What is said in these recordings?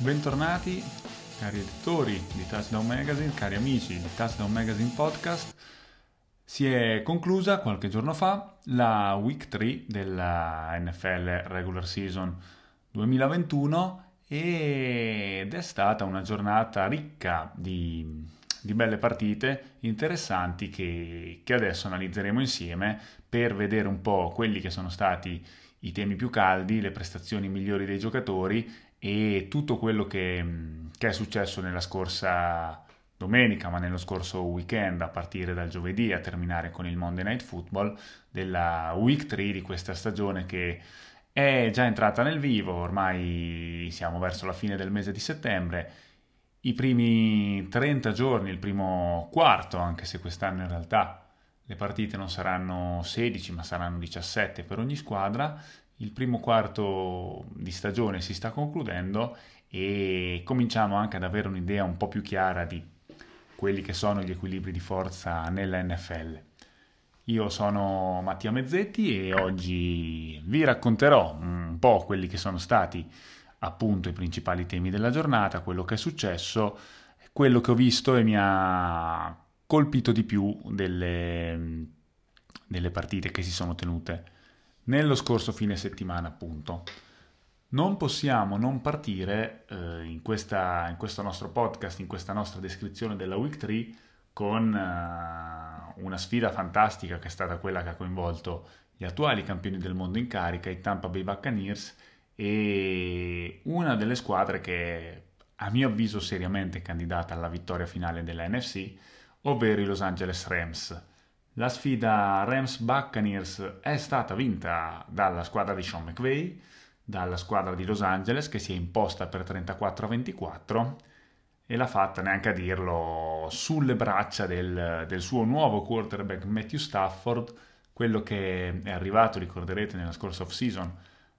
Bentornati cari lettori di Touchdown Magazine, cari amici di Touchdown Magazine Podcast. Si è conclusa qualche giorno fa la week 3 della NFL Regular Season 2021 ed è stata una giornata ricca di, di belle partite interessanti che, che adesso analizzeremo insieme per vedere un po' quelli che sono stati i temi più caldi, le prestazioni migliori dei giocatori e tutto quello che, che è successo nella scorsa domenica, ma nello scorso weekend, a partire dal giovedì a terminare con il Monday Night Football, della week 3 di questa stagione che è già entrata nel vivo, ormai siamo verso la fine del mese di settembre. I primi 30 giorni, il primo quarto, anche se quest'anno in realtà le partite non saranno 16 ma saranno 17 per ogni squadra, il primo quarto di stagione si sta concludendo e cominciamo anche ad avere un'idea un po' più chiara di quelli che sono gli equilibri di forza nella NFL. Io sono Mattia Mezzetti e oggi vi racconterò un po' quelli che sono stati appunto i principali temi della giornata, quello che è successo, quello che ho visto e mi ha colpito di più delle, delle partite che si sono tenute nello scorso fine settimana appunto. Non possiamo non partire eh, in, questa, in, questo nostro podcast, in questa nostra descrizione della Week 3 con uh, una sfida fantastica che è stata quella che ha coinvolto gli attuali campioni del mondo in carica, i Tampa Bay Buccaneers, e una delle squadre che a mio avviso seriamente candidata alla vittoria finale della NFC, ovvero i Los Angeles Rams. La sfida Rams-Buccaneers è stata vinta dalla squadra di Sean McVay, dalla squadra di Los Angeles che si è imposta per 34 a 24 e l'ha fatta neanche a dirlo sulle braccia del, del suo nuovo quarterback Matthew Stafford, quello che è arrivato, ricorderete, nella scorsa off-season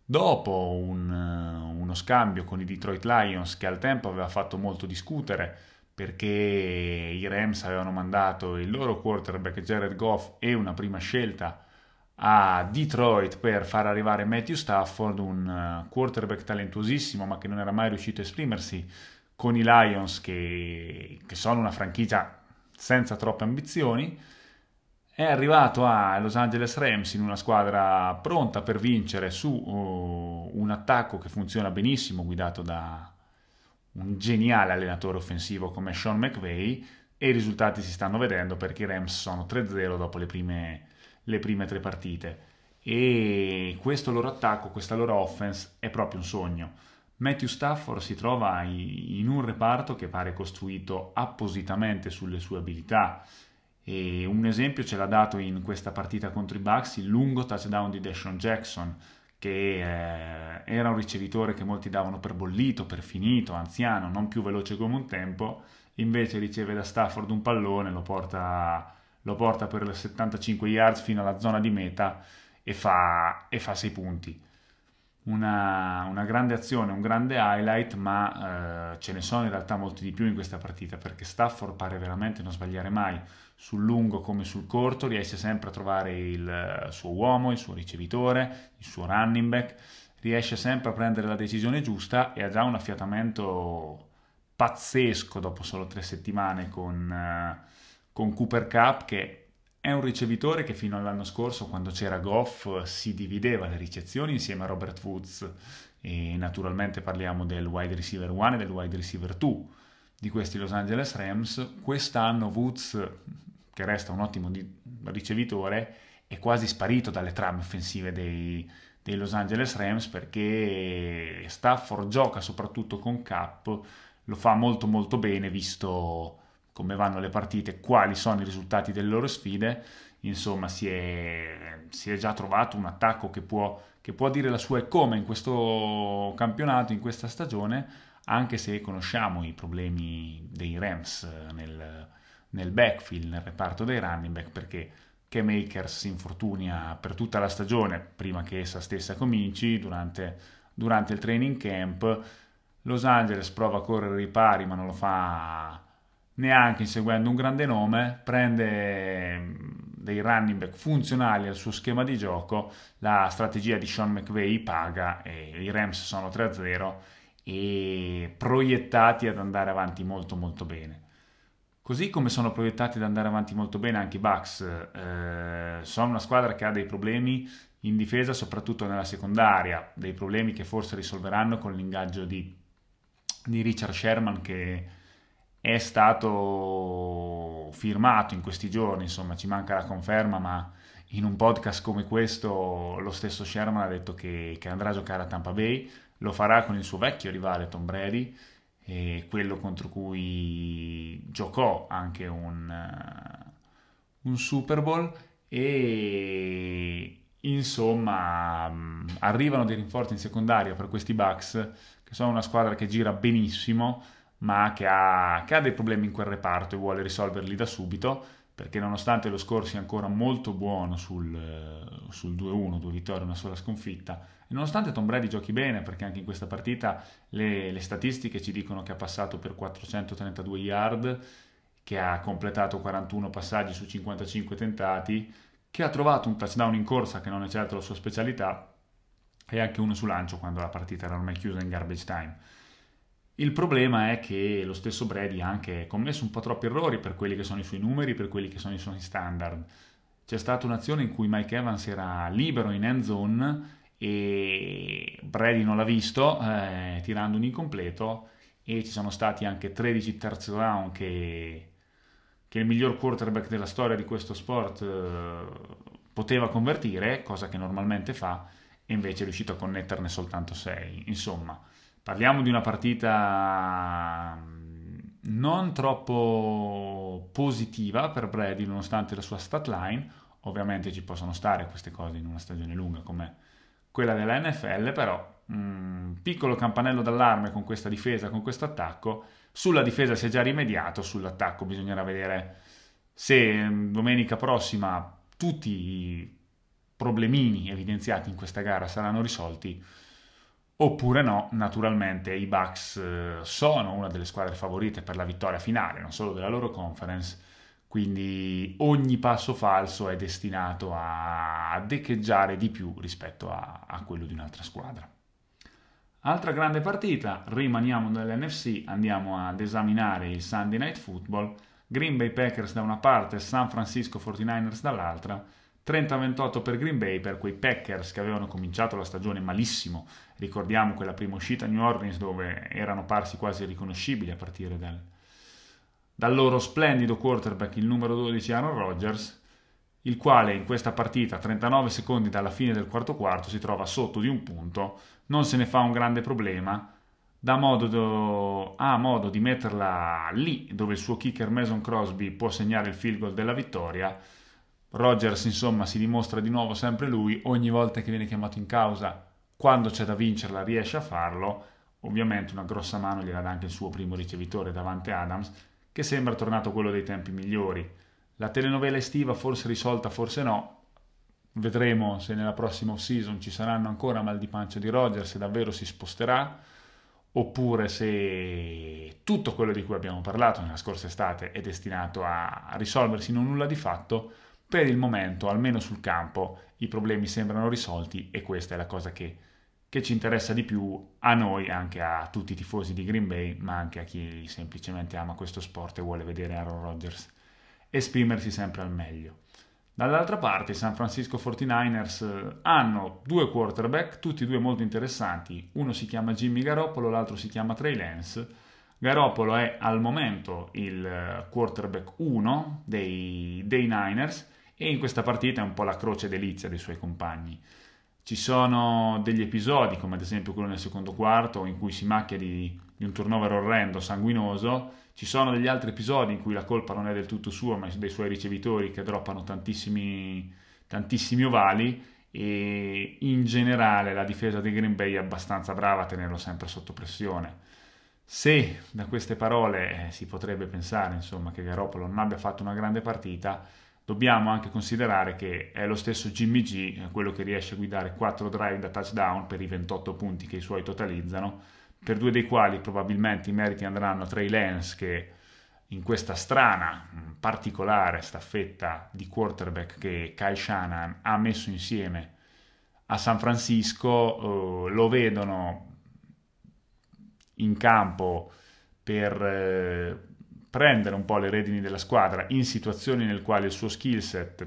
dopo un, uno scambio con i Detroit Lions che al tempo aveva fatto molto discutere perché i Rams avevano mandato il loro quarterback Jared Goff e una prima scelta a Detroit per far arrivare Matthew Stafford, un eh, quarterback talentuosissimo ma che non era mai riuscito a esprimersi con i Lions che, che sono una franchigia senza troppe ambizioni. È arrivato a Los Angeles Rams in una squadra pronta per vincere su uh, un attacco che funziona benissimo, guidato da un geniale allenatore offensivo come Sean McVay e i risultati si stanno vedendo perché i Rams sono 3-0 dopo le prime, le prime tre partite. E questo loro attacco, questa loro offense è proprio un sogno. Matthew Stafford si trova in un reparto che pare costruito appositamente sulle sue abilità. E un esempio ce l'ha dato in questa partita contro i Bucks il lungo touchdown di Deshaun Jackson che eh, era un ricevitore che molti davano per bollito, per finito, anziano, non più veloce come un tempo, invece riceve da Stafford un pallone, lo porta, lo porta per le 75 yards fino alla zona di meta e fa, e fa 6 punti. Una, una, grande azione, un grande highlight, ma eh, ce ne sono in realtà molti di più in questa partita perché Stafford pare veramente non sbagliare mai. Sul lungo come sul corto, riesce sempre a trovare il suo uomo, il suo ricevitore, il suo running back, riesce sempre a prendere la decisione giusta e ha già un affiatamento pazzesco dopo solo tre settimane con, uh, con Cooper Cup che è un ricevitore che fino all'anno scorso quando c'era Goff si divideva le ricezioni insieme a Robert Woods e naturalmente parliamo del wide receiver 1 e del wide receiver 2 di questi Los Angeles Rams. Quest'anno Woods che resta un ottimo ricevitore, è quasi sparito dalle trame offensive dei, dei Los Angeles Rams perché Stafford gioca soprattutto con Cap, lo fa molto molto bene visto come vanno le partite, quali sono i risultati delle loro sfide, insomma si è, si è già trovato un attacco che può, che può dire la sua e come in questo campionato, in questa stagione, anche se conosciamo i problemi dei Rams nel, nel backfield, nel reparto dei running back, perché K-Makers si infortunia per tutta la stagione, prima che essa stessa cominci, durante, durante il training camp. Los Angeles prova a correre i pari, ma non lo fa neanche inseguendo un grande nome, prende mm, dei running back funzionali al suo schema di gioco, la strategia di Sean McVay paga e i Rams sono 3-0 e proiettati ad andare avanti molto molto bene. Così come sono proiettati ad andare avanti molto bene anche i Bucks, eh, sono una squadra che ha dei problemi in difesa, soprattutto nella secondaria, dei problemi che forse risolveranno con l'ingaggio di, di Richard Sherman che è stato firmato in questi giorni, insomma ci manca la conferma, ma in un podcast come questo lo stesso Sherman ha detto che, che andrà a giocare a Tampa Bay, lo farà con il suo vecchio rivale Tom Brady, quello contro cui giocò anche un, uh, un Super Bowl. E insomma mm, arrivano dei rinforzi in secondaria per questi Bucks che sono una squadra che gira benissimo ma che ha, che ha dei problemi in quel reparto e vuole risolverli da subito perché nonostante lo score sia ancora molto buono sul, sul 2-1, due vittorie e una sola sconfitta, e nonostante Tom Brady giochi bene, perché anche in questa partita le, le statistiche ci dicono che ha passato per 432 yard, che ha completato 41 passaggi su 55 tentati, che ha trovato un touchdown in corsa che non è certo la sua specialità, e anche uno su lancio quando la partita era ormai chiusa in garbage time. Il problema è che lo stesso Brady ha anche commesso un po' troppi errori per quelli che sono i suoi numeri, per quelli che sono i suoi standard. C'è stata un'azione in cui Mike Evans era libero in end zone e Brady non l'ha visto, eh, tirando un incompleto e ci sono stati anche 13 terzo down che, che il miglior quarterback della storia di questo sport eh, poteva convertire, cosa che normalmente fa, e invece è riuscito a connetterne soltanto 6. Insomma, Parliamo di una partita mm, non troppo positiva per Brady nonostante la sua stat line. Ovviamente ci possono stare queste cose in una stagione lunga come quella della NFL, però un mm, piccolo campanello d'allarme con questa difesa, con questo attacco. Sulla difesa si è già rimediato, sull'attacco bisognerà vedere se mm, domenica prossima tutti i problemini evidenziati in questa gara saranno risolti Oppure no, naturalmente i Bucks eh, sono una delle squadre favorite per la vittoria finale, non solo della loro conference, quindi ogni passo falso è destinato a decheggiare di più rispetto a, a quello di un'altra squadra. Altra grande partita, rimaniamo nell'NFC, andiamo ad esaminare il Sunday Night Football, Green Bay Packers da una parte, San Francisco 49ers dall'altra, 30-28 per Green Bay, per quei Packers che avevano cominciato la stagione malissimo. Ricordiamo quella prima uscita a New Orleans dove erano parsi quasi riconoscibili a partire dal, dal loro splendido quarterback, il numero 12 Aaron Rodgers, il quale in questa partita, 39 secondi dalla fine del quarto quarto, si trova sotto di un punto, non se ne fa un grande problema, modo do... ha modo di metterla lì dove il suo kicker Mason Crosby può segnare il field goal della vittoria Rogers insomma si dimostra di nuovo sempre lui, ogni volta che viene chiamato in causa, quando c'è da vincerla riesce a farlo, ovviamente una grossa mano gliela dà anche il suo primo ricevitore davanti Adams, che sembra tornato quello dei tempi migliori. La telenovela estiva forse risolta, forse no, vedremo se nella prossima off-season ci saranno ancora mal di pancia di Rogers, se davvero si sposterà, oppure se tutto quello di cui abbiamo parlato nella scorsa estate è destinato a risolversi in un nulla di fatto, per il momento, almeno sul campo, i problemi sembrano risolti e questa è la cosa che, che ci interessa di più a noi, anche a tutti i tifosi di Green Bay, ma anche a chi semplicemente ama questo sport e vuole vedere Aaron Rodgers esprimersi sempre al meglio. Dall'altra parte i San Francisco 49ers eh, hanno due quarterback, tutti e due molto interessanti, uno si chiama Jimmy Garoppolo, l'altro si chiama Trey Lance. Garoppolo è al momento il eh, quarterback 1 dei, dei Niners e in questa partita è un po' la croce delizia dei suoi compagni. Ci sono degli episodi, come ad esempio quello nel secondo quarto, in cui si macchia di, di un turnover orrendo, sanguinoso. Ci sono degli altri episodi in cui la colpa non è del tutto sua, ma dei suoi ricevitori che droppano tantissimi, tantissimi ovali. E in generale la difesa dei Green Bay è abbastanza brava a tenerlo sempre sotto pressione. Se da queste parole eh, si potrebbe pensare insomma, che Garoppolo non abbia fatto una grande partita, dobbiamo anche considerare che è lo stesso Jimmy G quello che riesce a guidare 4 drive da touchdown per i 28 punti che i suoi totalizzano, per due dei quali probabilmente i meriti andranno a Trey Lance che in questa strana, particolare staffetta di quarterback che Kyle Shannon ha messo insieme a San Francisco, eh, lo vedono in campo per eh, prendere un po' le redini della squadra in situazioni nel quali il suo skill set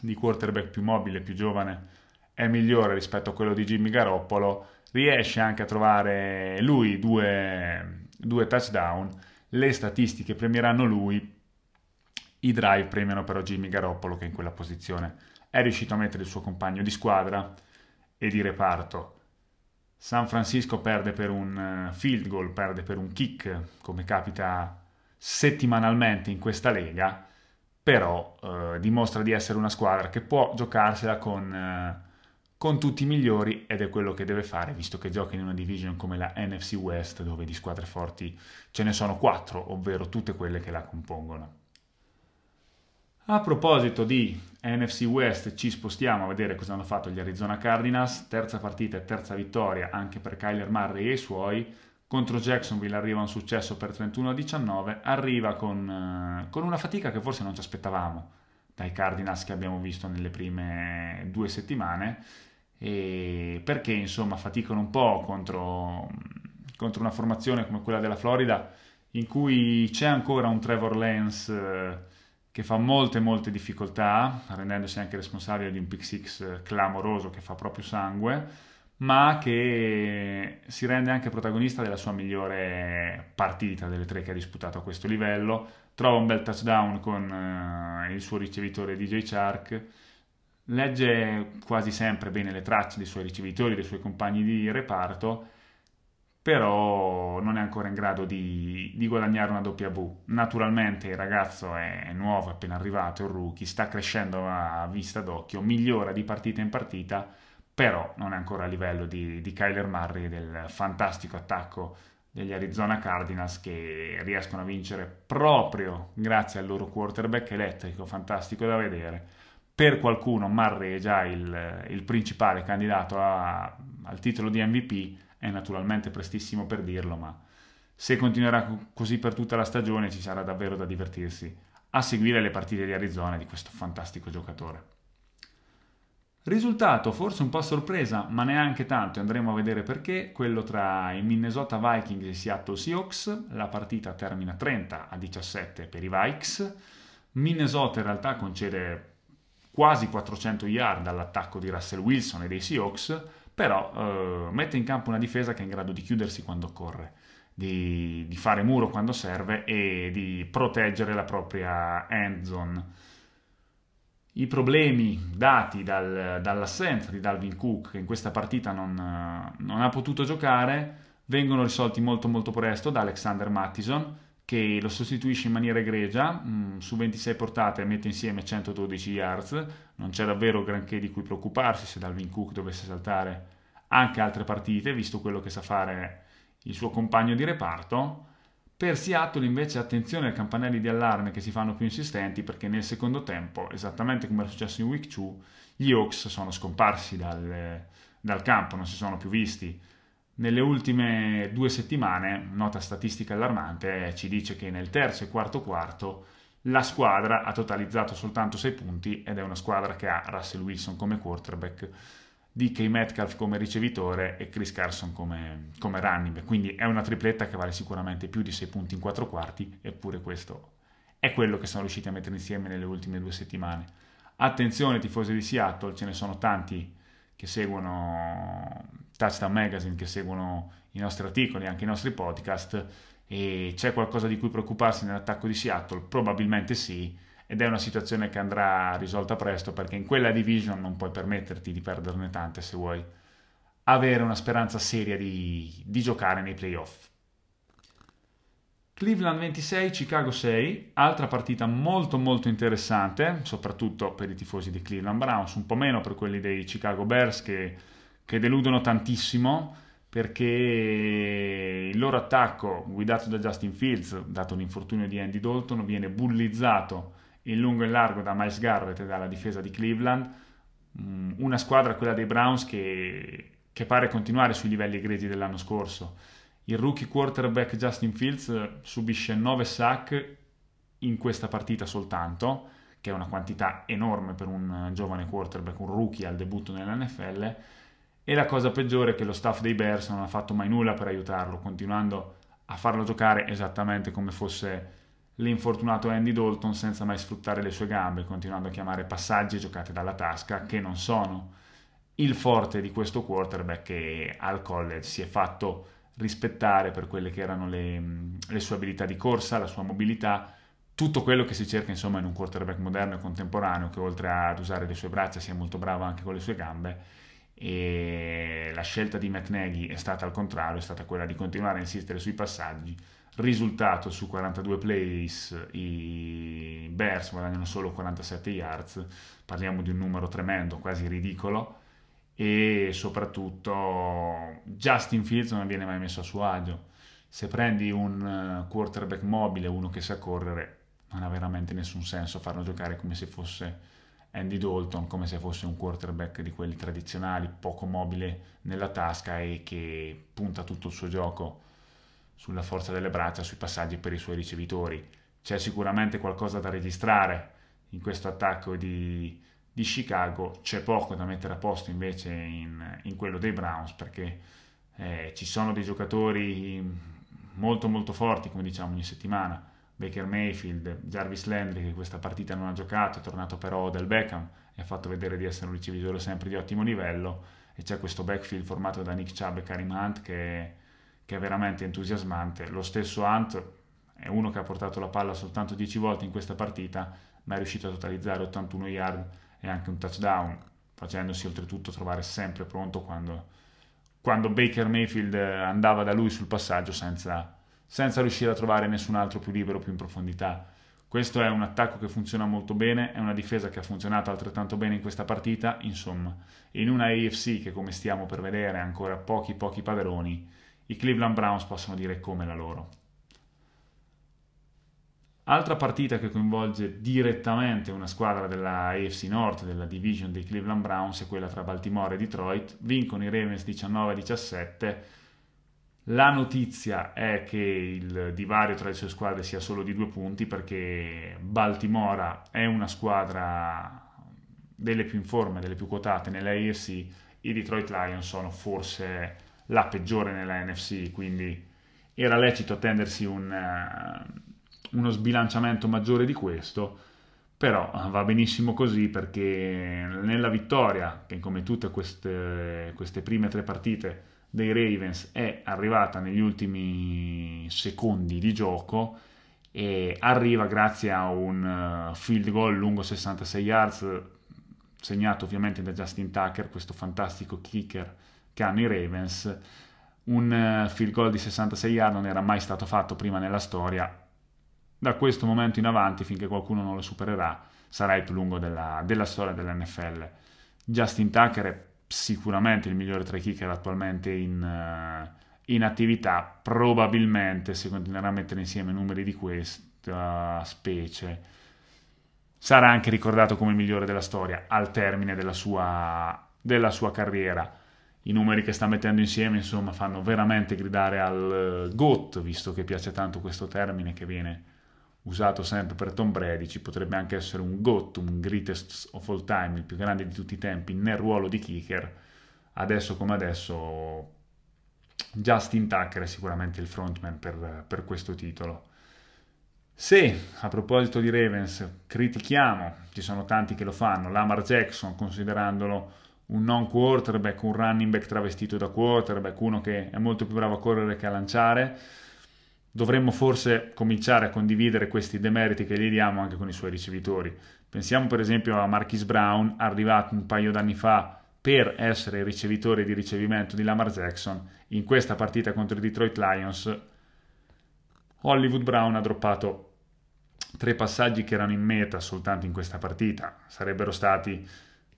di quarterback più mobile, più giovane, è migliore rispetto a quello di Jimmy Garoppolo, riesce anche a trovare lui due, due touchdown, le statistiche premieranno lui, i drive premiano però Jimmy Garoppolo che in quella posizione è riuscito a mettere il suo compagno di squadra e di reparto. San Francisco perde per un eh, field goal, perde per un kick, come capita settimanalmente in questa lega, però eh, dimostra di essere una squadra che può giocarsela con, eh, con, tutti i migliori ed è quello che deve fare, visto che gioca in una division come la NFC West, dove di squadre forti ce ne sono quattro, ovvero tutte quelle che la compongono. A proposito di NFC West, ci spostiamo a vedere cosa hanno fatto gli Arizona Cardinals. Terza partita e terza vittoria anche per Kyler Murray e i suoi. Contro Jacksonville arriva un successo per 31-19. Arriva con, con una fatica che forse non ci aspettavamo dai Cardinals che abbiamo visto nelle prime due settimane. Perché insomma faticano un po' contro, contro una formazione come quella della Florida in cui c'è ancora un Trevor Lance che fa molte molte difficoltà, rendendosi anche responsabile di un pick six clamoroso che fa proprio sangue, ma che si rende anche protagonista della sua migliore partita delle tre che ha disputato a questo livello, trova un bel touchdown con uh, il suo ricevitore DJ Chark, legge quasi sempre bene le tracce dei suoi ricevitori, dei suoi compagni di reparto però non è ancora in grado di, di, guadagnare una W. Naturalmente il ragazzo è nuovo, è appena arrivato, è un rookie, sta crescendo a vista d'occhio, migliora di partita in partita, però non è ancora a livello di, di Kyler Murray del fantastico attacco degli Arizona Cardinals che riescono a vincere proprio grazie al loro quarterback elettrico, fantastico da vedere. Per qualcuno Murray è già il, il principale candidato a, al titolo di MVP, è naturalmente prestissimo per dirlo, ma se continuerà così per tutta la stagione ci sarà davvero da divertirsi a seguire le partite di Arizona di questo fantastico giocatore. Risultato forse un po' sorpresa, ma neanche tanto, andremo a vedere perché, quello tra i Minnesota Vikings e Seattle Seahawks, la partita termina 30 a 17 per i Vikes, Minnesota in realtà concede quasi 400 yard all'attacco di Russell Wilson e dei Seahawks, però eh, mette in campo una difesa che è in grado di chiudersi quando occorre, di, di fare muro quando serve e di proteggere la propria end zone. I problemi dati dal, dall'assenza di Dalvin Cook, che in questa partita non, non, ha potuto giocare, vengono risolti molto molto presto da Alexander Mattison, che lo sostituisce in maniera egregia, mm, su 26 portate mette insieme 112 yards, non c'è davvero granché di cui preoccuparsi se Dalvin Cook dovesse saltare anche altre partite, visto quello che sa fare il suo compagno di reparto. Per Seattle invece attenzione ai campanelli di allarme che si fanno più insistenti perché nel secondo tempo, esattamente come era successo in Week 2, gli Hawks sono scomparsi dal, dal campo, non si sono più visti. Nelle ultime due settimane, nota statistica allarmante, ci dice che nel terzo e quarto quarto la squadra ha totalizzato soltanto 6 punti ed è una squadra che ha Russell Wilson come quarterback, DK Metcalf come ricevitore e Chris Carson come, come running Quindi è una tripletta che vale sicuramente più di 6 punti in 4 quarti, eppure questo è quello che sono riusciti a mettere insieme nelle ultime due settimane. Attenzione tifosi di Seattle, ce ne sono tanti che seguono Touchdown Magazine, che seguono i nostri articoli, anche i nostri podcast, e c'è qualcosa di cui preoccuparsi nell'attacco di Seattle? Probabilmente sì, ed è una situazione che andrà risolta presto perché in quella division non puoi permetterti di perderne tante se vuoi avere una speranza seria di, di giocare nei playoff. Cleveland 26, Chicago 6, altra partita molto molto interessante, soprattutto per i tifosi di Cleveland Browns, un po' meno per quelli dei Chicago Bears che, che deludono tantissimo perché il loro attacco guidato da Justin Fields, dato l'infortunio di Andy Dalton, viene bullizzato in lungo e largo da Miles Garrett e dalla difesa di Cleveland, mm, una squadra, quella dei Browns, che, che pare continuare sui livelli egregi dell'anno scorso. Il rookie quarterback Justin Fields subisce 9 sack in questa partita soltanto, che è una quantità enorme per un giovane quarterback, un rookie al debutto nell'NFL, E la cosa peggiore è che lo staff dei Bears non ha fatto mai nulla per aiutarlo, continuando a farlo giocare esattamente come fosse l'infortunato Andy Dalton senza mai sfruttare le sue gambe, continuando a chiamare passaggi giocati dalla tasca che non sono. Il forte di questo quarterback che al college si è fatto rispettare per quelle che erano le, le sue abilità di corsa, la sua mobilità, tutto quello che si cerca insomma in un quarterback moderno e contemporaneo che oltre ad usare le sue braccia sia molto bravo anche con le sue gambe. E la scelta di Matt Nagy è stata al contrario, è stata quella di continuare a insistere sui passaggi risultato su 42 plays i Bears guadagnano solo 47 yards parliamo di un numero tremendo quasi ridicolo e soprattutto Justin Fields non viene mai messo a suo agio. Se prendi un eh, quarterback mobile uno che sa correre non ha veramente nessun senso farlo giocare come se fosse Andy Dalton come se fosse un quarterback di quelli tradizionali poco mobile nella tasca e che punta tutto il suo gioco sulla forza delle braccia, sui passaggi per i suoi ricevitori. C'è sicuramente qualcosa da registrare in questo attacco di, di Chicago, c'è poco da mettere a posto invece in, in quello dei Browns perché eh, ci sono dei giocatori molto molto forti, come diciamo ogni settimana. Baker Mayfield, Jarvis Landry che questa partita non ha giocato, è tornato però del Beckham e ha fatto vedere di essere un ricevitore sempre di ottimo livello e c'è questo backfield formato da Nick Chubb e Karim Hunt che che è veramente entusiasmante. Lo stesso Hunt è uno che ha portato la palla soltanto 10 volte in questa partita, ma è riuscito a totalizzare 81 yard e anche un touchdown, facendosi oltretutto trovare sempre pronto quando, quando Baker Mayfield andava da lui sul passaggio senza, senza riuscire a trovare nessun altro più libero, più in profondità. Questo è un attacco che funziona molto bene, è una difesa che ha funzionato altrettanto bene in questa partita, insomma, in una AFC che come stiamo per vedere ha ancora pochi pochi padroni, i Cleveland Browns possono dire come la loro. Altra partita che coinvolge direttamente una squadra della AFC North, della division dei Cleveland Browns, è quella tra Baltimore e Detroit. Vincono i Ravens 19-17. La notizia è che il divario tra le sue squadre sia solo di due punti perché Baltimora è una squadra delle più in forma, delle più quotate nella AFC. I Detroit Lions sono forse la peggiore nella NFC, quindi era lecito attendersi un, uh, uno sbilanciamento maggiore di questo, però uh, va benissimo così perché nella vittoria, che come tutte queste, queste prime tre partite dei Ravens è arrivata negli ultimi secondi di gioco, e arriva grazie a un uh, field goal lungo 66 yards segnato ovviamente da Justin Tucker, questo fantastico kicker che hanno i Ravens. Un eh, field goal di 66 yard non era mai stato fatto prima nella storia. Da questo momento in avanti, finché qualcuno non lo supererà, sarà il più lungo della, della storia dell'NFL. Justin Tucker è sicuramente il migliore tra i kicker attualmente in, uh, in attività. Probabilmente, se continuerà a mettere insieme numeri di questa specie, sarà anche ricordato come il migliore della storia al termine della sua, della sua carriera i numeri che sta mettendo insieme insomma fanno veramente gridare al eh, GOAT, visto che piace tanto questo termine che viene usato sempre per Tom Brady, ci potrebbe anche essere un GOAT, un greatest of all time, il più grande di tutti i tempi nel ruolo di kicker. Adesso come adesso Justin Tucker è sicuramente il frontman per, per questo titolo. Se a proposito di Ravens critichiamo, ci sono tanti che lo fanno, Lamar Jackson considerandolo un non quarterback, un running back travestito da quarterback, uno che è molto più bravo a correre che a lanciare. Dovremmo forse cominciare a condividere questi demeriti che gli diamo anche con i suoi ricevitori. Pensiamo per esempio a Marquis Brown, arrivato un paio d'anni fa per essere il ricevitore di ricevimento di Lamar Jackson. In questa partita contro i Detroit Lions, Hollywood Brown ha droppato tre passaggi che erano in meta soltanto in questa partita. Sarebbero stati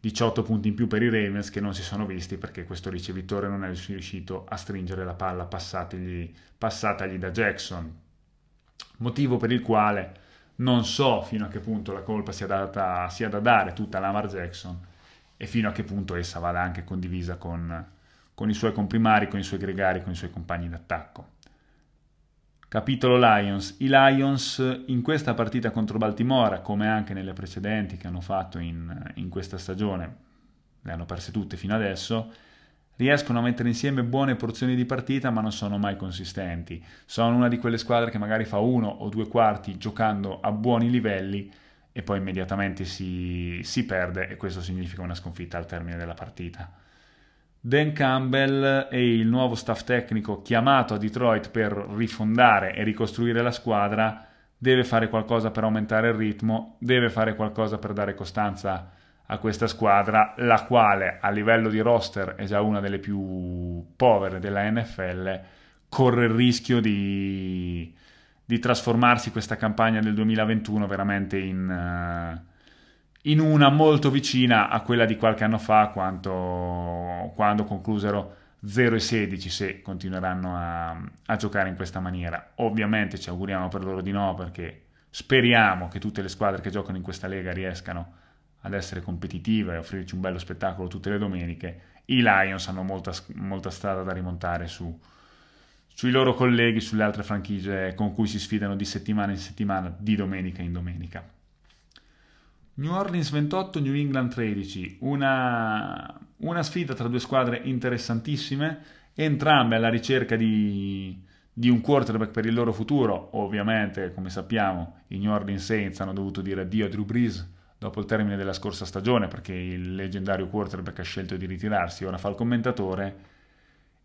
18 punti in più per i Ravens che non si sono visti perché questo ricevitore non è riuscito a stringere la palla passatagli, da Jackson. Motivo per il quale non so fino a che punto la colpa sia, data, sia da dare tutta a Lamar Jackson e fino a che punto essa vada anche condivisa con, con i suoi comprimari, con i suoi gregari, con i suoi compagni d'attacco. Capitolo Lions. I Lions in questa partita contro Baltimora, come anche nelle precedenti che hanno fatto in, in questa stagione, le hanno perse tutte fino adesso, riescono a mettere insieme buone porzioni di partita ma non sono mai consistenti. Sono una di quelle squadre che magari fa uno o due quarti giocando a buoni livelli e poi immediatamente si, si perde e questo significa una sconfitta al termine della partita. Dan Campbell e il nuovo staff tecnico chiamato a Detroit per rifondare e ricostruire la squadra deve fare qualcosa per aumentare il ritmo, deve fare qualcosa per dare costanza a questa squadra, la quale a livello di roster è già una delle più povere della NFL, corre il rischio di, di trasformarsi questa campagna del 2021 veramente in, uh, in, una molto vicina a quella di qualche anno fa quando, quando conclusero 0 e 16 se continueranno a, a giocare in questa maniera. Ovviamente ci auguriamo per loro di no perché speriamo che tutte le squadre che giocano in questa lega riescano ad essere competitive e offrirci un bello spettacolo tutte le domeniche, i Lions hanno molta, molta strada da rimontare su, sui loro colleghi, sulle altre franchigie con cui si sfidano di settimana in settimana, di domenica in domenica. New Orleans 28, New England 13, una, una sfida tra due squadre interessantissime, entrambe alla ricerca di, di un quarterback per il loro futuro. Ovviamente, come sappiamo, i New Orleans Saints hanno dovuto dire addio a Drew Brees dopo il termine della scorsa stagione perché il leggendario quarterback ha scelto di ritirarsi, ora fa il commentatore.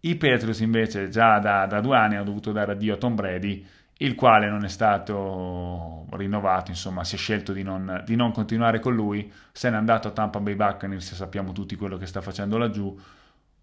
I Patriots invece già da, da due anni hanno dovuto dare addio a Tom Brady, il quale non è stato rinnovato, insomma si è scelto di non, di non continuare con lui, se n'è andato a Tampa Bay Buccaneers, sappiamo tutti quello che sta facendo laggiù,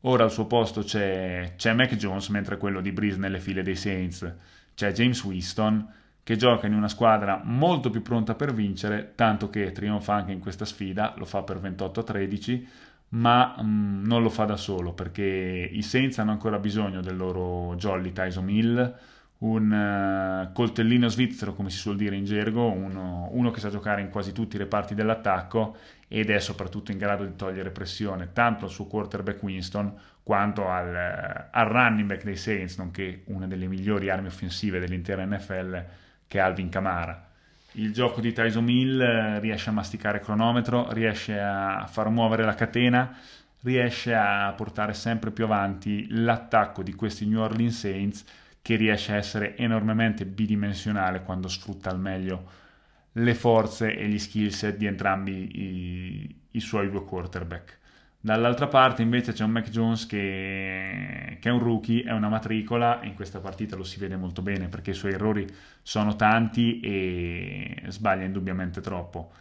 ora al suo posto c'è, c'è Mac Jones, mentre quello di Breeze nelle file dei Saints. C'è James Winston, che gioca in una squadra molto più pronta per vincere, tanto che trionfa anche in questa sfida, lo fa per 28-13, ma mh, mm, non lo fa da solo perché i Saints hanno ancora bisogno del loro jolly Tyson Hill, un uh, coltellino svizzero come si suol dire in gergo, uno, uno, che sa giocare in quasi tutti i reparti dell'attacco ed è soprattutto in grado di togliere pressione tanto al suo quarterback Winston quanto al, uh, al running back dei Saints, nonché una delle migliori armi offensive dell'intera NFL che Alvin Camara. Il gioco di Tyson Hill eh, riesce a masticare cronometro, riesce a far muovere la catena, riesce a portare sempre più avanti l'attacco di questi New Orleans Saints che riesce a essere enormemente bidimensionale quando sfrutta al meglio le forze e gli skill set di entrambi i, i suoi due quarterback. Dall'altra parte invece c'è un Mac Jones che, che, è un rookie, è una matricola e in questa partita lo si vede molto bene perché i suoi errori sono tanti e sbaglia indubbiamente troppo.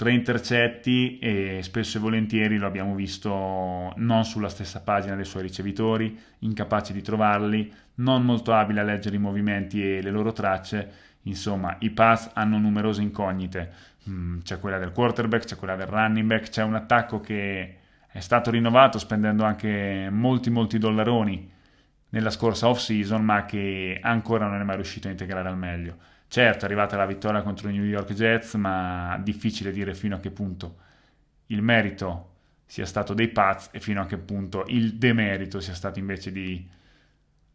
Tre intercetti e spesso e volentieri lo abbiamo visto non sulla stessa pagina dei suoi ricevitori, incapaci di trovarli, non molto abile a leggere i movimenti e le loro tracce. Insomma, i pass hanno numerose incognite. Mm, c'è quella del quarterback, c'è quella del running back, c'è un attacco che è stato rinnovato spendendo anche molti molti dollaroni nella scorsa off season ma che ancora non è mai riuscito a integrare al meglio certo è arrivata la vittoria contro i New York Jets ma difficile dire fino a che punto il merito sia stato dei Paz e fino a che punto il demerito sia stato invece di,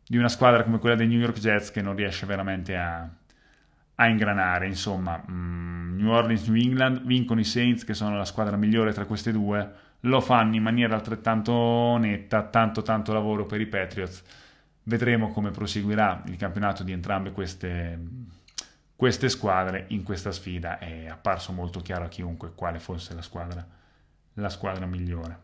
di una squadra come quella dei New York Jets che non riesce veramente a, a ingranare insomma mm, New Orleans New England vincono i Saints che sono la squadra migliore tra queste due lo fanno in maniera altrettanto netta, tanto tanto lavoro per i Patriots. Vedremo come proseguirà il campionato di entrambe queste, queste squadre in questa sfida. È apparso molto chiaro a chiunque quale fosse la squadra, la squadra migliore.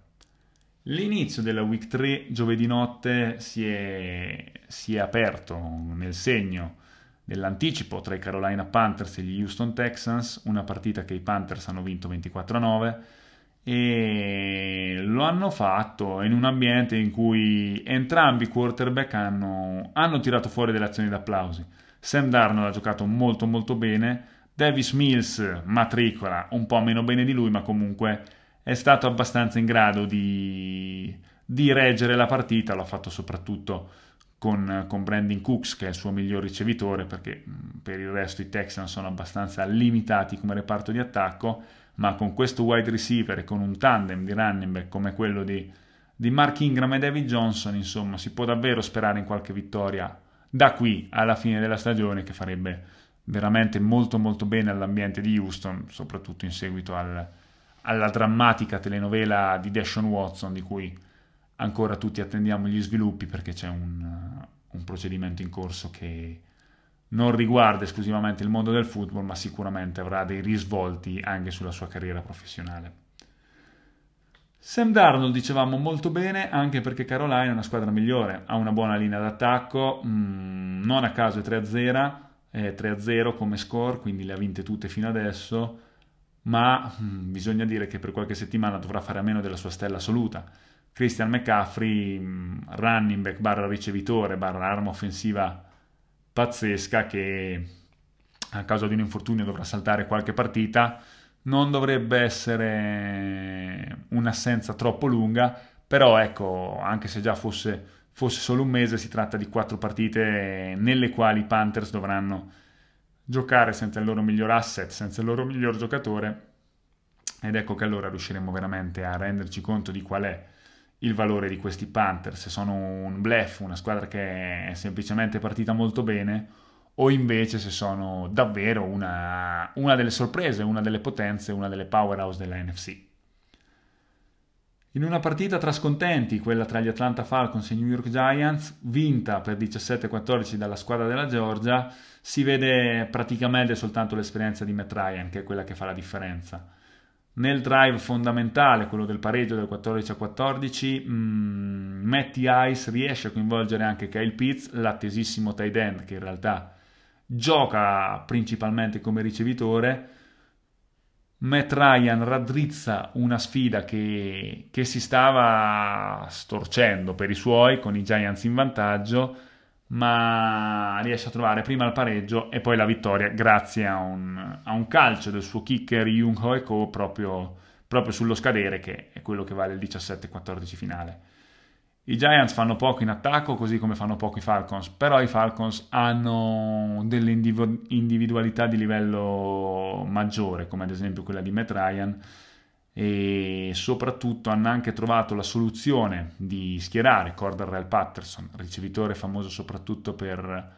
L'inizio della Week 3 giovedì notte si è, si è aperto nel segno dell'anticipo tra i Carolina Panthers e gli Houston Texans, una partita che i Panthers hanno vinto 24 9 e lo hanno fatto in un ambiente in cui entrambi i quarterback hanno, hanno tirato fuori delle azioni d'applausi. Sam Darnold ha giocato molto molto bene, Davis Mills matricola un po' meno bene di lui, ma comunque è stato abbastanza in grado di, di reggere la partita, l'ha fatto soprattutto con, con, Brandon Cooks che è il suo miglior ricevitore perché per il resto i Texans sono abbastanza limitati come reparto di attacco. Ma con questo wide receiver e con un tandem di running back come quello di, di Mark Ingram e David Johnson, insomma, si può davvero sperare in qualche vittoria da qui alla fine della stagione che farebbe veramente molto molto bene all'ambiente di Houston, soprattutto in seguito al, alla drammatica telenovela di Deshaun Watson di cui ancora tutti attendiamo gli sviluppi perché c'è un, un procedimento in corso che non riguarda esclusivamente il mondo del football, ma sicuramente avrà dei risvolti anche sulla sua carriera professionale. Sam Darnold dicevamo molto bene anche perché Carolina è una squadra migliore, ha una buona linea d'attacco, mm, non a caso è 3-0, è 3-0 come score, quindi le ha vinte tutte fino adesso, ma mm, bisogna dire che per qualche settimana dovrà fare a meno della sua stella assoluta. Christian McCaffrey, mm, running back barra ricevitore barra arma offensiva pazzesca che a causa di un infortunio dovrà saltare qualche partita. Non dovrebbe essere un'assenza troppo lunga, però ecco, anche se già fosse, fosse solo un mese, si tratta di quattro partite nelle quali i Panthers dovranno giocare senza il loro miglior asset, senza il loro miglior giocatore. Ed ecco che allora riusciremo veramente a renderci conto di qual è il valore di questi Panther, se sono un bluff, una squadra che è semplicemente partita molto bene, o invece se sono davvero una, una delle sorprese, una delle potenze, una delle powerhouse della NFC. In una partita tra scontenti, quella tra gli Atlanta Falcons e i New York Giants, vinta per 17-14 dalla squadra della Georgia, si vede praticamente soltanto l'esperienza di Matt Ryan, che è quella che fa la differenza nel drive fondamentale, quello del pareggio del 14 a 14, mh, Matty Ice riesce a coinvolgere anche Kyle Pitts, l'attesissimo tight end che in realtà gioca principalmente come ricevitore. Matt Ryan raddrizza una sfida che, che si stava storcendo per i suoi con i Giants in vantaggio ma riesce a trovare prima il pareggio e poi la vittoria grazie a un, a un calcio del suo kicker Jung Ho Ko proprio, proprio sullo scadere che è quello che vale il 17-14 finale. I Giants fanno poco in attacco così come fanno poco i Falcons, però i Falcons hanno delle individualità di livello maggiore come ad esempio quella di Matt Ryan e soprattutto hanno anche trovato la soluzione di schierare Cordarrell Patterson, ricevitore famoso soprattutto per,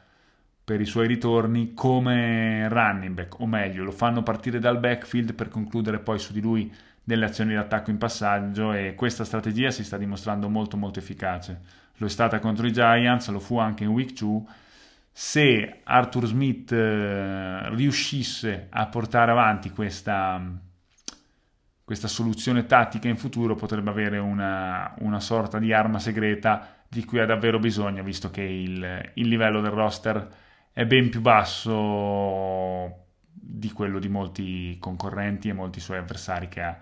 per, i suoi ritorni, come running back, o meglio, lo fanno partire dal backfield per concludere poi su di lui delle azioni d'attacco in passaggio e questa strategia si sta dimostrando molto molto efficace. Lo è stata contro i Giants, lo fu anche in week 2. Se Arthur Smith eh, riuscisse a portare avanti questa questa soluzione tattica in futuro potrebbe avere una, una, sorta di arma segreta di cui ha davvero bisogno, visto che il, il livello del roster è ben più basso di quello di molti concorrenti e molti suoi avversari che ha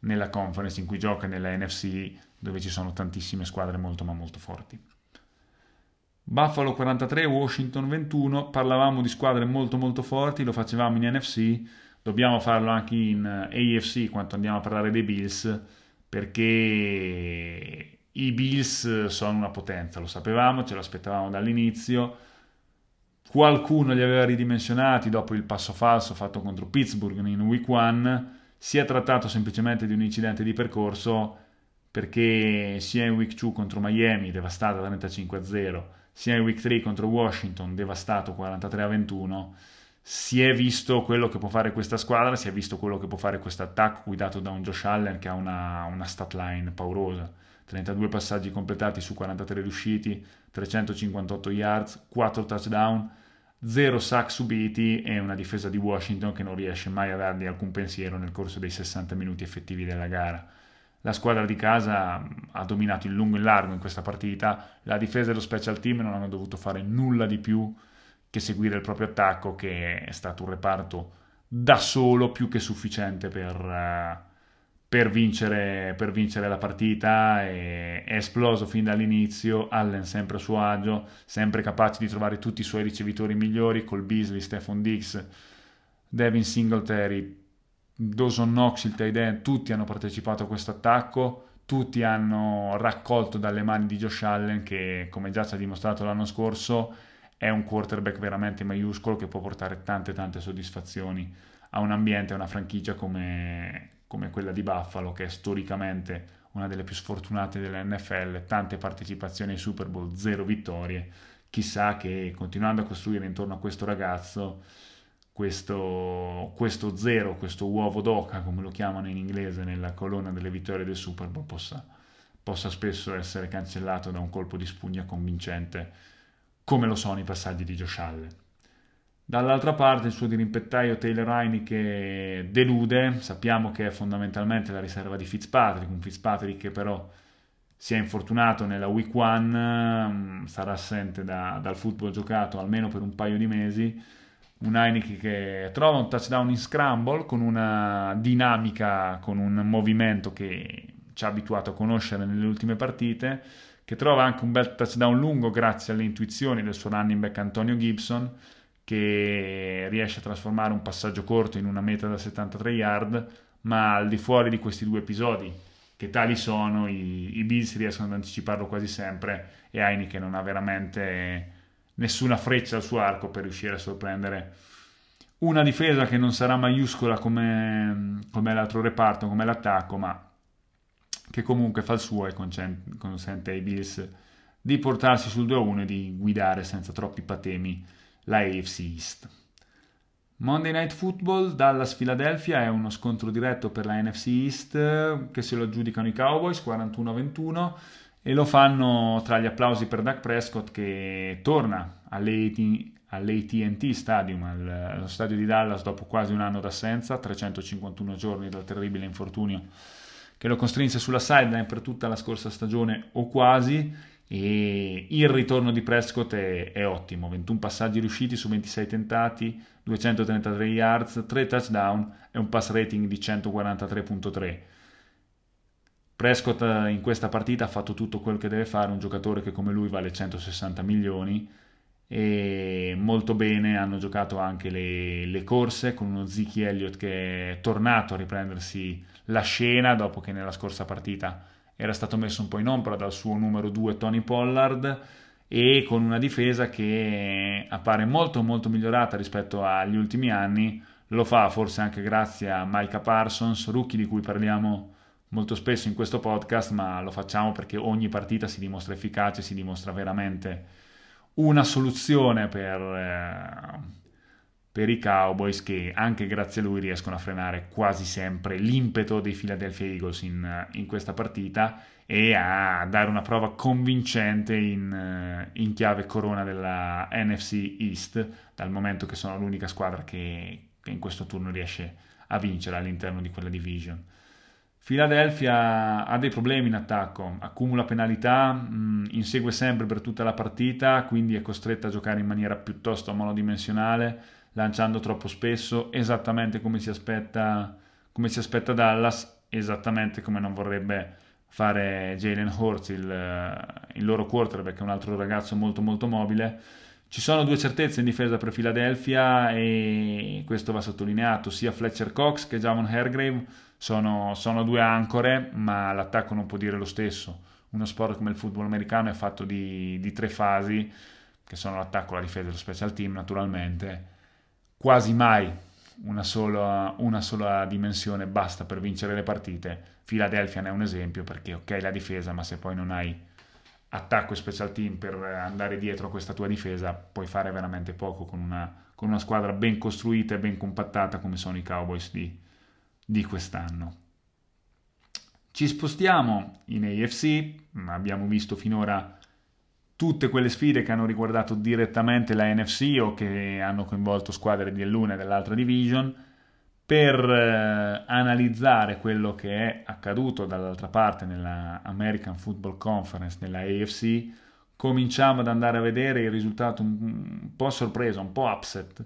nella conference in cui gioca, nella NFC, dove ci sono tantissime squadre molto ma molto forti. Buffalo 43, Washington 21, parlavamo di squadre molto molto forti, lo facevamo in NFC, dobbiamo farlo anche in eh, AFC quando andiamo a parlare dei Bills perché i Bills sono una potenza, lo sapevamo, ce l'aspettavamo dall'inizio. Qualcuno li aveva ridimensionati dopo il passo falso fatto contro Pittsburgh in week 1. Si è trattato semplicemente di un incidente di percorso perché sia in week 2 contro Miami devastata 35-0, sia in week 3 contro Washington devastato 43-21 si è visto quello che può fare questa squadra, si è visto quello che può fare questo attacco guidato da un Josh Allen che ha una, una stat line paurosa. 32 passaggi completati su 43 riusciti, 358 yards, 4 touchdown, 0 sack subiti e una difesa di Washington che non riesce mai a dargli alcun pensiero nel corso dei 60 minuti effettivi della gara. La squadra di casa ha dominato in lungo e in largo in questa partita, la difesa e lo special team non hanno dovuto fare nulla di più che seguire il proprio attacco, che è stato un reparto da solo più che sufficiente per, uh, per, vincere, per vincere, la partita. È esploso fin dall'inizio. Allen sempre a suo agio, sempre capace di trovare tutti i suoi ricevitori migliori, col Beasley, Stephon Diggs, Devin Singletary, Dawson Knox, il tight tutti hanno partecipato a questo attacco. Tutti hanno raccolto dalle mani di Josh Allen, che come già ci ha dimostrato l'anno scorso, è un quarterback veramente maiuscolo che può portare tante tante soddisfazioni a un ambiente, a una franchigia come, come quella di Buffalo, che è storicamente una delle più sfortunate dell'NFL, tante partecipazioni ai Super Bowl, zero vittorie. Chissà che continuando a costruire intorno a questo ragazzo, questo, questo zero, questo uovo d'oca, come lo chiamano in inglese nella colonna delle vittorie del Super Bowl, possa, possa spesso essere cancellato da un colpo di spugna convincente, come lo sono i passaggi di Josh Allen. Dall'altra parte il suo dirimpettaio Taylor Heineke delude, sappiamo che è fondamentalmente la riserva di Fitzpatrick, un Fitzpatrick che però si è infortunato nella week 1, mm, sarà assente da, dal football giocato almeno per un paio di mesi, un Heineke che trova un touchdown in scramble con una dinamica, con un movimento che ci ha abituato a conoscere nelle ultime partite, che trova anche un bel touchdown lungo grazie alle intuizioni del suo running back Antonio Gibson, che riesce a trasformare un passaggio corto in una meta da 73 yard, ma al di fuori di questi due episodi, che tali sono, i, i Bills riescono ad anticiparlo quasi sempre e Heineken non ha veramente nessuna freccia al suo arco per riuscire a sorprendere. Una difesa che non sarà maiuscola come, come l'altro reparto, come l'attacco, ma che comunque fa il suo e consente ai Bills di portarsi sul 2-1 e di guidare senza troppi patemi la AFC East. Monday Night Football Dallas Philadelphia è uno scontro diretto per la NFC East che se lo aggiudicano i Cowboys 41-21 e lo fanno tra gli applausi per Dak Prescott che torna all'AT&T Stadium, allo stadio di Dallas dopo quasi un anno d'assenza, 351 giorni dal terribile infortunio che lo costrinse sulla sideline per tutta la scorsa stagione o quasi e il ritorno di Prescott è, è, ottimo, 21 passaggi riusciti su 26 tentati, 233 yards, 3 touchdown e un pass rating di 143.3. Prescott eh, in questa partita ha fatto tutto quello che deve fare, un giocatore che come lui vale 160 milioni e molto bene hanno giocato anche le, le corse con uno Ziki Elliott che è tornato a riprendersi la scena dopo che nella scorsa partita era stato messo un po' in ombra dal suo numero 2 Tony Pollard e con una difesa che appare molto molto migliorata rispetto agli ultimi anni. Lo fa forse anche grazie a Micah Parsons rookie di cui parliamo molto spesso in questo podcast ma lo facciamo perché ogni partita si dimostra efficace si dimostra veramente una soluzione per, eh, per i Cowboys che anche grazie a lui riescono a frenare quasi sempre l'impeto dei Philadelphia Eagles in, in questa partita e a dare una prova convincente in, in, chiave corona della NFC East, dal momento che sono l'unica squadra che, che in questo turno riesce a vincere all'interno di quella division. Philadelphia ha dei problemi in attacco, accumula penalità, mh, insegue sempre per tutta la partita, quindi è costretta a giocare in maniera piuttosto monodimensionale lanciando troppo spesso, esattamente come si aspetta, come si aspetta Dallas, esattamente come non vorrebbe fare Jalen Hurts, il, il loro quarterback, un altro ragazzo molto molto mobile. Ci sono due certezze in difesa per Philadelphia e questo va sottolineato, sia Fletcher Cox che Javon Hargrave sono, sono due ancore, ma l'attacco non può dire lo stesso. Uno sport come il football americano è fatto di, di tre fasi, che sono l'attacco, la difesa e lo special team naturalmente quasi mai una sola, una sola, dimensione basta per vincere le partite. Philadelphia ne è un esempio perché ok la difesa, ma se poi non hai attacco e special team per andare dietro a questa tua difesa, puoi fare veramente poco con una, con una squadra ben costruita e ben compattata come sono i Cowboys di, di quest'anno. Ci spostiamo in AFC, abbiamo visto finora tutte quelle sfide che hanno riguardato direttamente la NFC o che hanno coinvolto squadre dell'una e dell'altra division per eh, analizzare quello che è accaduto dall'altra parte nella American Football Conference, nella AFC, cominciamo ad andare a vedere il risultato un, po' sorpresa, un po' upset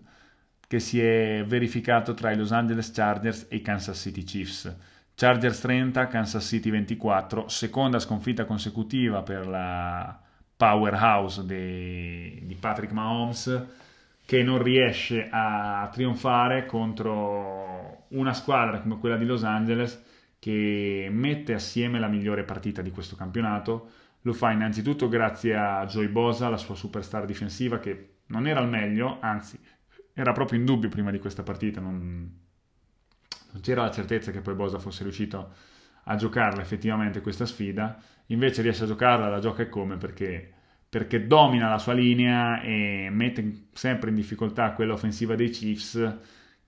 che si è verificato tra i Los Angeles Chargers e i Kansas City Chiefs. Chargers 30, Kansas City 24, seconda sconfitta consecutiva per la powerhouse de, di Patrick Mahomes che non riesce a trionfare contro una squadra come quella di Los Angeles che mette assieme la migliore partita di questo campionato. Lo fa innanzitutto grazie a Joy Bosa, la sua superstar difensiva che non era al meglio, anzi era proprio in dubbio prima di questa partita, non, non c'era la certezza che poi Bosa fosse riuscito a giocarla effettivamente questa sfida invece riesce a giocarla, la gioca e come perché, perché domina la sua linea e mette sempre in difficoltà quella offensiva dei Chiefs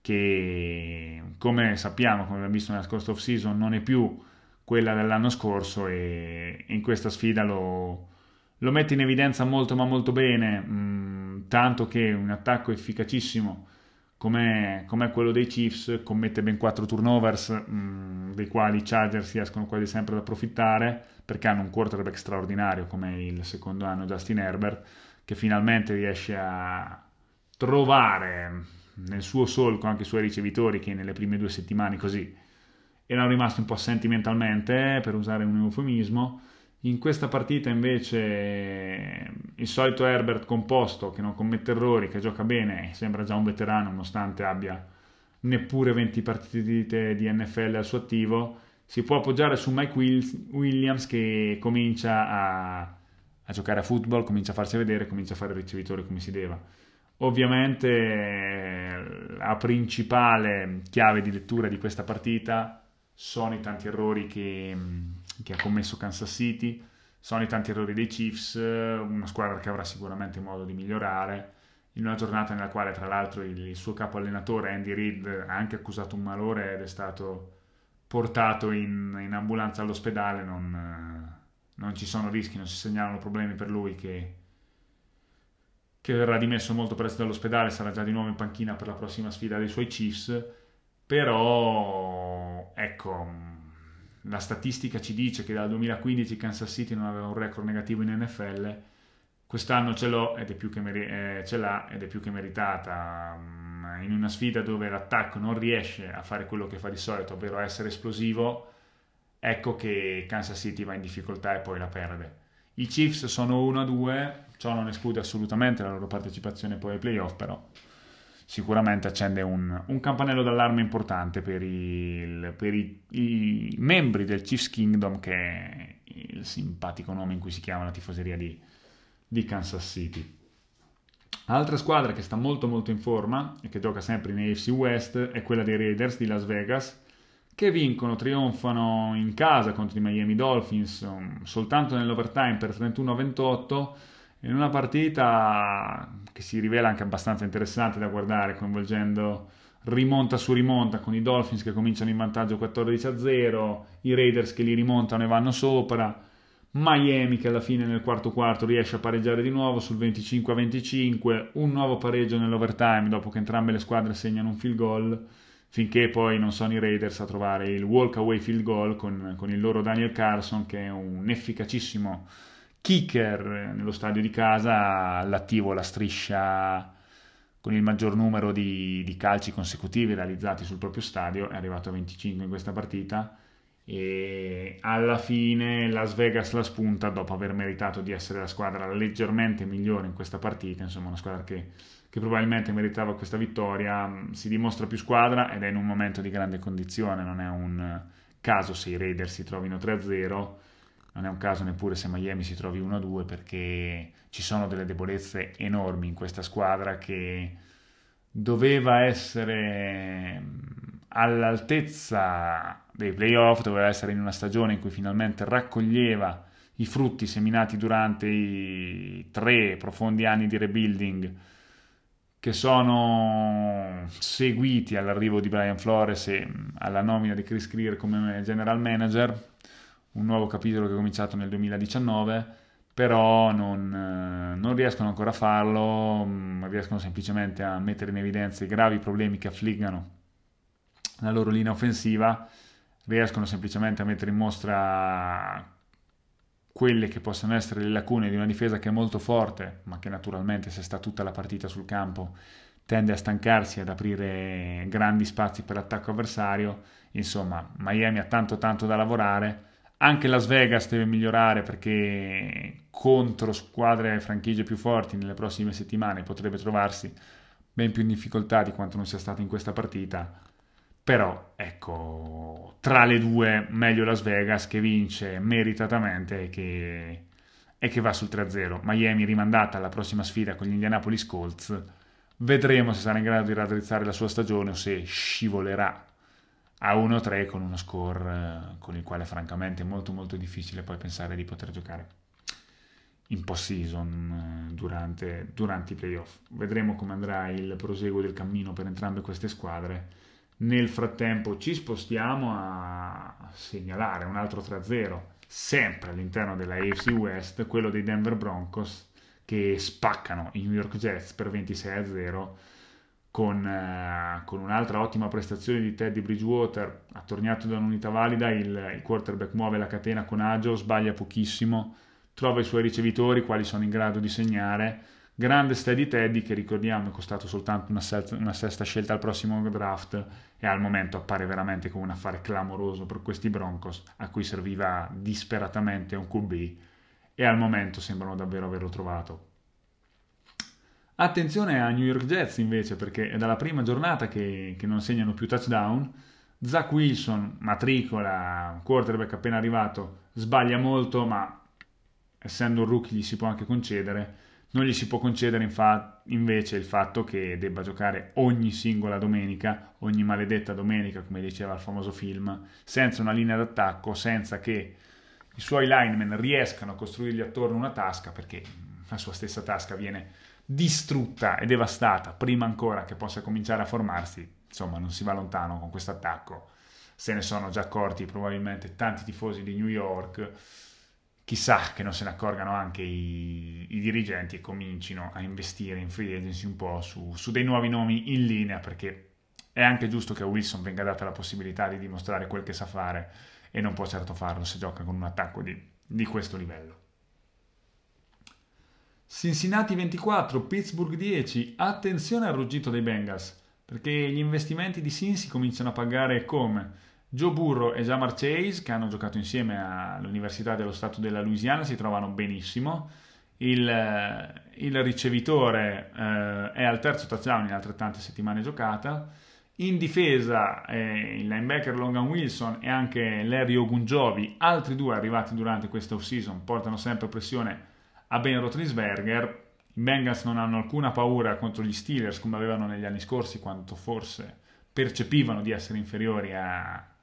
che come sappiamo, come abbiamo visto nella scorsa off season, non è più quella dell'anno scorso e in questa sfida lo, lo mette in evidenza molto ma molto bene, mh, mm, tanto che un attacco efficacissimo come, quello dei Chiefs commette ben 4 turnovers, mh, mm, dei quali i Chargers riescono quasi sempre ad approfittare perché hanno un quarterback straordinario come il secondo anno Justin Herbert che finalmente riesce a trovare nel suo solco anche i suoi ricevitori che nelle prime due settimane così erano rimasti un po' sentimentalmente per usare un eufemismo. In questa partita invece il solito Herbert composto che non commette errori, che gioca bene, sembra già un veterano nonostante abbia neppure 20 partite di NFL al suo attivo, si può appoggiare su Mike Williams che comincia a, a giocare a football, comincia a farsi vedere, comincia a fare il ricevitore come si deve. Ovviamente la principale chiave di lettura di questa partita sono i tanti errori che, che ha commesso Kansas City, sono i tanti errori dei Chiefs, una squadra che avrà sicuramente modo di migliorare, in una giornata nella quale tra l'altro il, suo capo allenatore Andy Reid ha anche accusato un malore ed è stato portato in, in ambulanza all'ospedale, non, non, ci sono rischi, non si segnalano problemi per lui che, che verrà dimesso molto presto dall'ospedale, sarà già di nuovo in panchina per la prossima sfida dei suoi Chiefs, però ecco la statistica ci dice che dal 2015 Kansas City non aveva un record negativo in NFL, quest'anno ce, ed meri- eh, ce l'ha ed è più che meritata. In una sfida dove l'attacco non riesce a fare quello che fa di solito, ovvero essere esplosivo, ecco che Kansas City va in difficoltà e poi la perde. I Chiefs sono 1-2, ciò non esclude assolutamente la loro partecipazione poi ai playoff, però sicuramente accende un, un campanello d'allarme importante per, il, per i, i, membri del Chiefs Kingdom, che è il simpatico nome in cui si chiama la tifoseria di, di Kansas City. Altra squadra che sta molto molto in forma e che gioca sempre in AFC West è quella dei Raiders di Las Vegas, che vincono, trionfano in casa contro i Miami Dolphins um, soltanto nell'overtime per 31-28 in una partita che si rivela anche abbastanza interessante da guardare, coinvolgendo rimonta su rimonta con i Dolphins che cominciano in vantaggio 14-0, i Raiders che li rimontano e vanno sopra, Miami che alla fine nel quarto quarto riesce a pareggiare di nuovo sul 25-25, un nuovo pareggio nell'overtime dopo che entrambe le squadre segnano un field goal, finché poi non sono i Raiders a trovare il walk away field goal con, con il loro Daniel Carson che è un efficacissimo kicker nello stadio di casa, all'attivo la striscia con il maggior numero di, di, calci consecutivi realizzati sul proprio stadio, è arrivato a 25 in questa partita e alla fine Las Vegas la spunta dopo aver meritato di essere la squadra leggermente migliore in questa partita, insomma una squadra che, che probabilmente meritava questa vittoria, si dimostra più squadra ed è in un momento di grande condizione, non è un caso se i Raiders si trovino 3-0 non è un caso neppure se Miami si trovi 1-2 perché ci sono delle debolezze enormi in questa squadra che doveva essere all'altezza dei playoff, doveva essere in una stagione in cui finalmente raccoglieva i frutti seminati durante i tre profondi anni di rebuilding che sono seguiti all'arrivo di Brian Flores e alla nomina di Chris Greer come general manager un nuovo capitolo che è cominciato nel 2019, però non, eh, non riescono ancora a farlo, mm, riescono semplicemente a mettere in evidenza i gravi problemi che affliggano la loro linea offensiva, riescono semplicemente a mettere in mostra quelle che possono essere le lacune di una difesa che è molto forte, ma che naturalmente se sta tutta la partita sul campo tende a stancarsi, ad aprire grandi spazi per l'attacco avversario. Insomma, Miami ha tanto tanto da lavorare anche Las Vegas deve migliorare perché contro squadre e franchigie più forti nelle prossime settimane potrebbe trovarsi ben più in difficoltà di quanto non sia stato in questa partita. Però, ecco, tra le due, meglio Las Vegas che vince meritatamente e che, e che va sul 3-0. Miami rimandata alla prossima sfida con gli Indianapolis Colts. Vedremo se sarà in grado di raddrizzare la sua stagione o se scivolerà a 1-3 con uno score eh, con il quale francamente è molto molto difficile poi pensare di poter giocare in post-season eh, durante, durante i playoff. Vedremo come andrà il proseguo del cammino per entrambe queste squadre Nel frattempo ci spostiamo a segnalare un altro 3-0, sempre all'interno della AFC West, quello dei Denver Broncos che spaccano i New York Jets per 26-0 con, eh, con, un'altra ottima prestazione di Teddy Bridgewater, attorniato da un'unità valida, il, il, quarterback muove la catena con agio, sbaglia pochissimo, trova i suoi ricevitori, quali sono in grado di segnare. Grande steady Teddy che ricordiamo è costato soltanto una, sesta, una sesta scelta al prossimo draft e al momento appare veramente come un affare clamoroso per questi Broncos a cui serviva disperatamente un QB e al momento sembrano davvero averlo trovato. Attenzione a New York Jets invece perché è dalla prima giornata che, che non segnano più touchdown. Zach Wilson, matricola, quarterback appena arrivato, sbaglia molto ma essendo un rookie gli si può anche concedere. Non gli si può concedere infa- invece il fatto che debba giocare ogni singola domenica, ogni maledetta domenica, come diceva il famoso film, senza una linea d'attacco, senza che i suoi linemen riescano a costruirgli attorno una tasca, perché la sua stessa tasca viene distrutta e devastata prima ancora che possa cominciare a formarsi, insomma non si va lontano con questo attacco. Se ne sono già accorti probabilmente tanti tifosi di New York, chissà che non se ne accorgano anche i, i dirigenti e comincino a investire in free agency un po' su, su dei nuovi nomi in linea perché è anche giusto che a Wilson venga data la possibilità di dimostrare quel che sa fare e non può certo farlo se gioca con un attacco di, di questo livello. Cincinnati 24, Pittsburgh 10. Attenzione al ruggito dei Bengals, perché gli investimenti di Cincy cominciano a pagare come Joe Burrow e Jamar Chase, che hanno giocato insieme all'Università dello Stato della Louisiana, si trovano benissimo. Il, eh, il ricevitore eh, è al terzo touchdown in altrettante settimane giocata. In difesa eh, il linebacker Logan Wilson e anche Larry Ogunjobi, altri due arrivati durante questa off-season, portano sempre pressione a Ben Rotlisberger. I Bengals non hanno alcuna paura contro gli Steelers come avevano negli anni scorsi, quanto forse percepivano di essere inferiori a,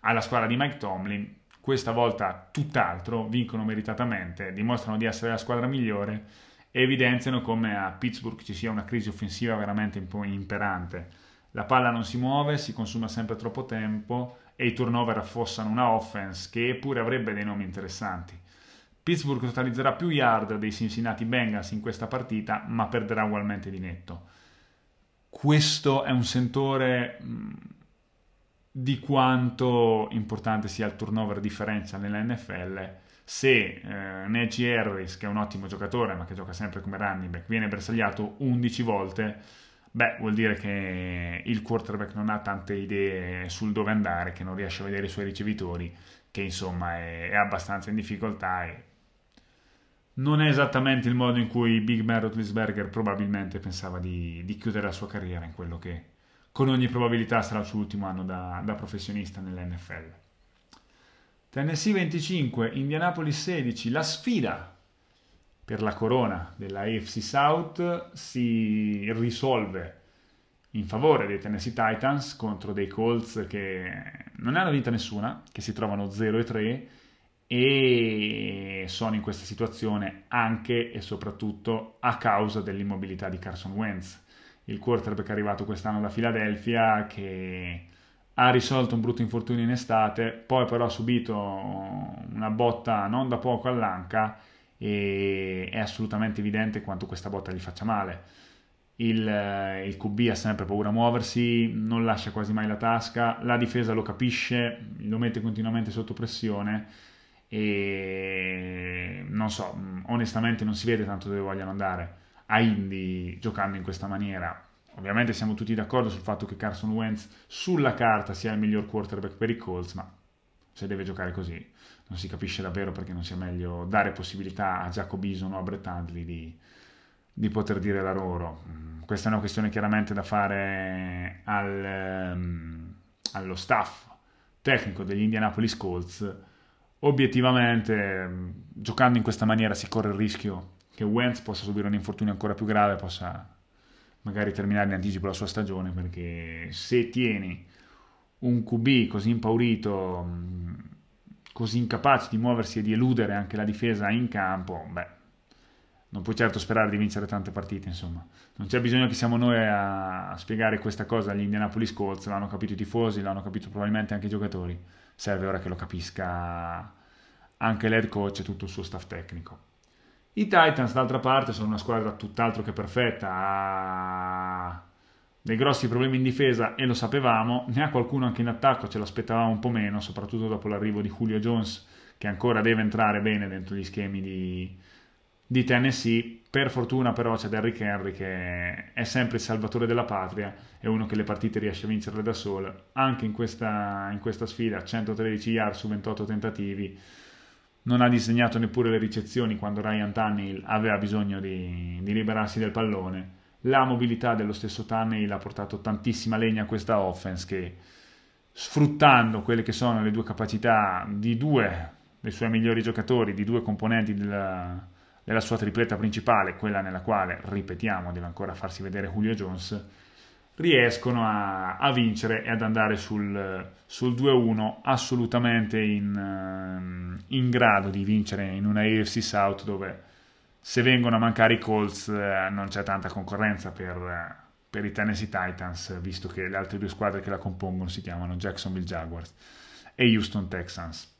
alla squadra di Mike Tomlin. Questa volta tutt'altro, vincono meritatamente, dimostrano di essere la squadra migliore e evidenziano come a Pittsburgh ci sia una crisi offensiva veramente imperante. La palla non si muove, si consuma sempre troppo tempo e i turnover affossano una offense che pure avrebbe dei nomi interessanti. Pittsburgh totalizzerà più yard dei Cincinnati Bengals in questa partita, ma perderà ugualmente di netto. Questo è un sentore mm, di quanto importante sia il turnover differenza nella NFL. Se eh, Najee Harris, che è un ottimo giocatore, ma che gioca sempre come running back, viene bersagliato 11 volte, beh, vuol dire che il quarterback non ha tante idee sul dove andare, che non riesce a vedere i suoi ricevitori, che insomma è, è abbastanza in difficoltà e non è esattamente il modo in cui Big Man Roethlisberger probabilmente pensava di, di, chiudere la sua carriera in quello che con ogni probabilità sarà il suo ultimo anno da, da professionista nell'NFL. Tennessee 25, Indianapolis 16, la sfida per la corona della AFC South si risolve in favore dei Tennessee Titans contro dei Colts che non hanno vinta nessuna, che si trovano 0 3 e sono in questa situazione anche e soprattutto a causa dell'immobilità di Carson Wentz, il quarterback arrivato quest'anno da Philadelphia che ha risolto un brutto infortunio in estate, poi però ha subito una botta non da poco all'anca e è assolutamente evidente quanto questa botta gli faccia male. Il, il QB ha sempre paura a muoversi, non lascia quasi mai la tasca, la difesa lo capisce, lo mette continuamente sotto pressione e non so, onestamente non si vede tanto dove vogliono andare a Indy giocando in questa maniera. Ovviamente siamo tutti d'accordo sul fatto che Carson Wentz sulla carta sia il miglior quarterback per i Colts, ma se deve giocare così non si capisce davvero perché non sia meglio dare possibilità a Jacob o a Brett Hundley di, di, poter dire la loro. Mm, questa è una questione chiaramente da fare al, um, allo staff tecnico degli Indianapolis Colts obiettivamente giocando in questa maniera si corre il rischio che Wentz possa subire un infortunio ancora più grave, possa magari terminare in anticipo la sua stagione, perché se tieni un QB così impaurito, così incapace di muoversi e di eludere anche la difesa in campo, beh, non puoi certo sperare di vincere tante partite, insomma. Non c'è bisogno che siamo noi a, spiegare questa cosa agli Indianapolis Colts, l'hanno capito i tifosi, l'hanno capito probabilmente anche i giocatori. Serve ora che lo capisca anche l'head coach e tutto il suo staff tecnico. I Titans, d'altra parte, sono una squadra tutt'altro che perfetta, ha dei grossi problemi in difesa e lo sapevamo, ne ha qualcuno anche in attacco, ce l'aspettavamo un po' meno, soprattutto dopo l'arrivo di Julio Jones, che ancora deve entrare bene dentro gli schemi di, di Tennessee. Per fortuna però c'è Derrick Henry che è sempre il salvatore della patria, è uno che le partite riesce a vincerle da solo, anche in questa, in questa sfida, 113 yard su 28 tentativi, non ha disegnato neppure le ricezioni quando Ryan Tannehill aveva bisogno di, di liberarsi del pallone. La mobilità dello stesso Tannehill ha portato tantissima legna a questa offense che sfruttando quelle che sono le due capacità di due dei suoi migliori giocatori, di due componenti della, della sua tripletta principale, quella nella quale, ripetiamo, deve ancora farsi vedere Julio Jones, riescono a, a vincere e ad andare sul, sul 2-1 assolutamente in, ehm, in, grado di vincere in una AFC South dove se vengono a mancare i Colts eh, non c'è tanta concorrenza per, per i Tennessee Titans, visto che le altre due squadre che la compongono si chiamano Jacksonville Jaguars e Houston Texans.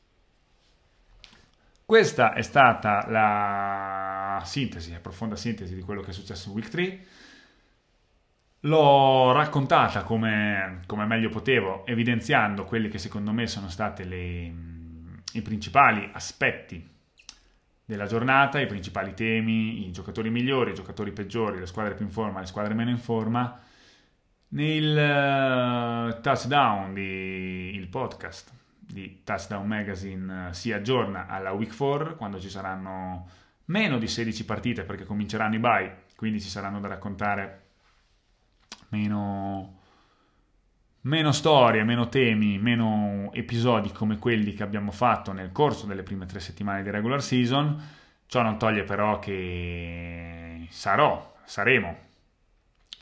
Questa è stata la sintesi, la profonda sintesi di quello che è successo in Week 3. L'ho raccontata come, come meglio potevo, evidenziando quelli che secondo me sono stati i principali aspetti della giornata, i principali temi, i giocatori migliori, i giocatori peggiori, le squadre più in forma, le squadre meno in forma, nel uh, touchdown del podcast di Touchdown Magazine eh, si aggiorna alla Week 4 quando ci saranno meno di 16 partite perché cominceranno i bye, quindi ci saranno da raccontare meno, meno storie, meno temi, meno episodi come quelli che abbiamo fatto nel corso delle prime tre settimane di regular season. Ciò non toglie però che sarò, saremo,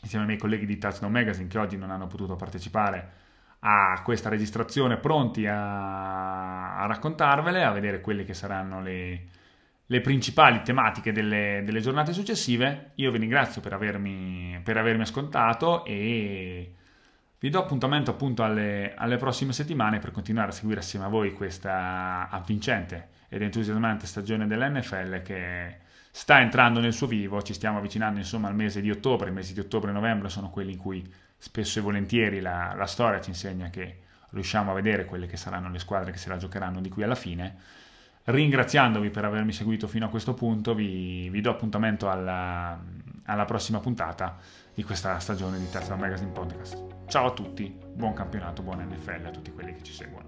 insieme ai miei colleghi di Touchdown Magazine che oggi non hanno potuto partecipare a questa registrazione pronti a, a raccontarvele, a vedere quelle che saranno le, le principali tematiche delle, delle, giornate successive. Io vi ringrazio per avermi, per avermi ascoltato e vi do appuntamento appunto alle, alle, prossime settimane per continuare a seguire assieme a voi questa avvincente ed entusiasmante stagione dell'NFL che sta entrando nel suo vivo, ci stiamo avvicinando insomma al mese di ottobre, i mesi di ottobre e novembre sono quelli in cui spesso e volentieri la, la storia ci insegna che riusciamo a vedere quelle che saranno le squadre che se la giocheranno di qui alla fine. Ringraziandovi per avermi seguito fino a questo punto, vi, vi do appuntamento alla, alla, prossima puntata di questa stagione di Terza Magazine Podcast. Ciao a tutti, buon campionato, buon NFL a tutti quelli che ci seguono.